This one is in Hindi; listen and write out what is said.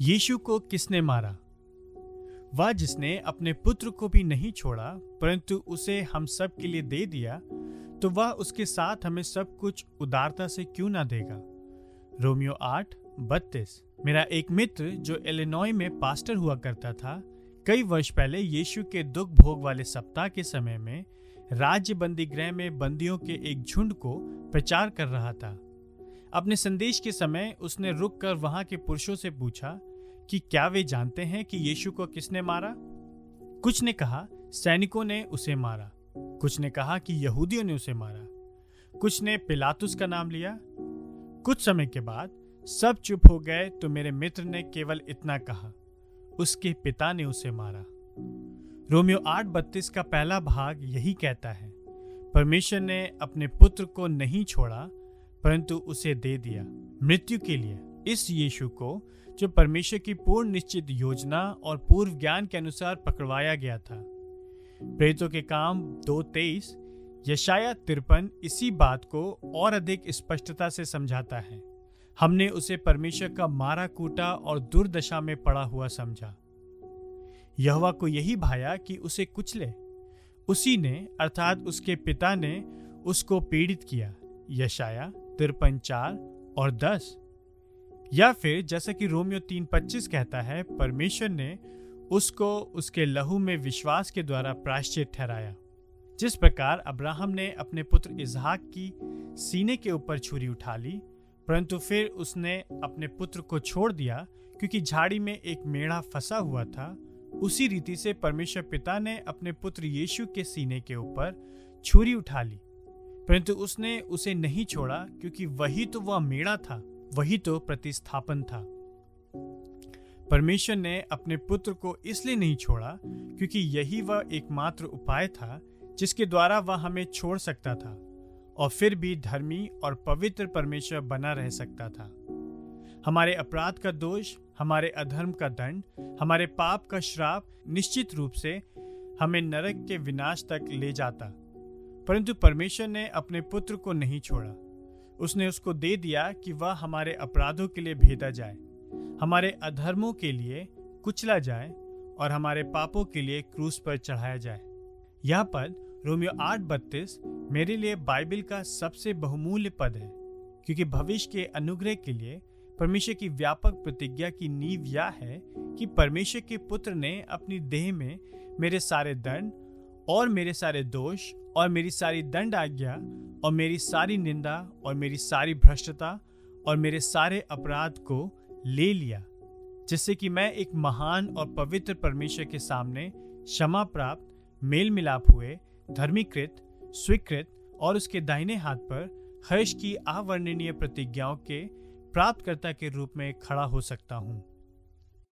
यीशु को किसने मारा? वह जिसने अपने पुत्र को भी नहीं छोड़ा, परंतु उसे हम सब के लिए दे दिया तो वह उसके साथ हमें सब कुछ उदारता से क्यों ना देगा? रोमियो आठ, बत्तीस। मेरा एक मित्र जो एलिनॉय में पास्टर हुआ करता था, कई वर्ष पहले यीशु के दुख भोग वाले सप्ताह के समय में राज्य बंदी गृह में बंदियों के एक झुंड को प्रचार कर रहा था। अपने संदेश के समय उसने रुककर वहाँ के पुरुषों से पूछा कि क्या वे जानते हैं कि यीशु को किसने मारा? कुछ ने कहा, सैनिकों ने उसे मारा। कुछ ने कहा कि यहूदियों ने उसे मारा। कुछ ने पिलातुस का नाम लिया। कुछ समय के बाद सब चुप हो गए तो मेरे मित्र ने केवल इतना कहा, उसके पिता ने उसे मारा। रोमियो आठ बत्तीस का पहला भाग यही कहता है, परमेश्वर ने अपने पुत्र को नहीं छोड़ा परंतु उसे दे दिया मृत्यु के लिए। इस यीशु को, जो परमेश्वर की पूर्ण निश्चित योजना और पूर्व ज्ञान के अनुसार पकड़वाया गया था। प्रेतों के काम दो तेईस यशाया तिरपन इसी बात को और अधिक स्पष्टता से समझाता है। हमने उसे परमेश्वर का मारा कूटा और दुर्दशा में पड़ा हुआ समझा। यहवा को यही भाया कि उसे कुचले। उसी ने, अर्थात उसके पिता ने, उसको पीड़ित किया। यशाया तिरपन चार और दस। या फिर जैसा कि रोमियो तीन पच्चीस कहता है, परमेश्वर ने उसको उसके लहू में विश्वास के द्वारा प्राश्चित ठहराया, जिस प्रकार अब्राहम ने अपने पुत्र इजहाक की सीने के ऊपर छुरी उठा ली, परंतु फिर उसने अपने पुत्र को छोड़ दिया, क्योंकि झाड़ी में एक मेढ़ा फंसा हुआ था, उसी रीति से परमेश्वर पिता ने अपने पुत्र यीशु के सीने के ऊपर छुरी उठा ली। परंतु उसने उसे नहीं छोड़ा, क्योंकि वही तो वह मेड़ा था, वही तो प्रतिस्थापन था। परमेश्वर ने अपने पुत्र को इसलिए नहीं छोड़ा, क्योंकि यही वह एकमात्र उपाय था, जिसके द्वारा वह हमें छोड़ सकता था, और फिर भी धर्मी और पवित्र परमेश्वर बना रह सकता था। हमारे अपराध का दोष, हमारे अधर्म का दंड, हमारे पाप का श्राप निश्चित रूप से हमें नरक के विनाश तक ले जाता। परंतु परमेश्वर ने अपने पुत्र को नहीं छोड़ा। उसने उसको दे दिया कि वह हमारे अपराधों के लिए भेदा जाए, हमारे अधर्मों के लिए कुचला जाए और हमारे पापों के लिए क्रूस पर चढ़ाया जाए। यह पद रोमियो आठ बत्तीस मेरे लिए बाइबल का सबसे बहुमूल्य पद है, क्योंकि भविष्य के अनुग्रह के लिए परमेश्वर की व्यापक प्रतिज्ञा की नींव यह है कि परमेश्वर के पुत्र ने अपनी देह में मेरे सारे दंड और मेरे सारे दोष, और मेरी सारी दंड आज्ञा, और मेरी सारी निंदा, और मेरी सारी भ्रष्टता, और मेरे सारे अपराध को ले लिया, जिससे कि मैं एक महान और पवित्र परमेश्वर के सामने क्षमा प्राप्त मेल मिलाप हुए, धर्मीकृत, स्वीकृत, और उसके दाहिने हाथ पर हर्ष की अवर्णनीय प्रतिज्ञाओं के प्राप्तकर्ता के रूप में खड़ा हो सकता हूँ।